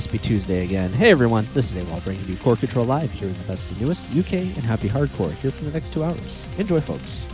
must be Tuesday again. Hey everyone, this is AWal bringing you Core Control Live, here in the best and newest UK and happy hardcore here for the next two hours. Enjoy, folks.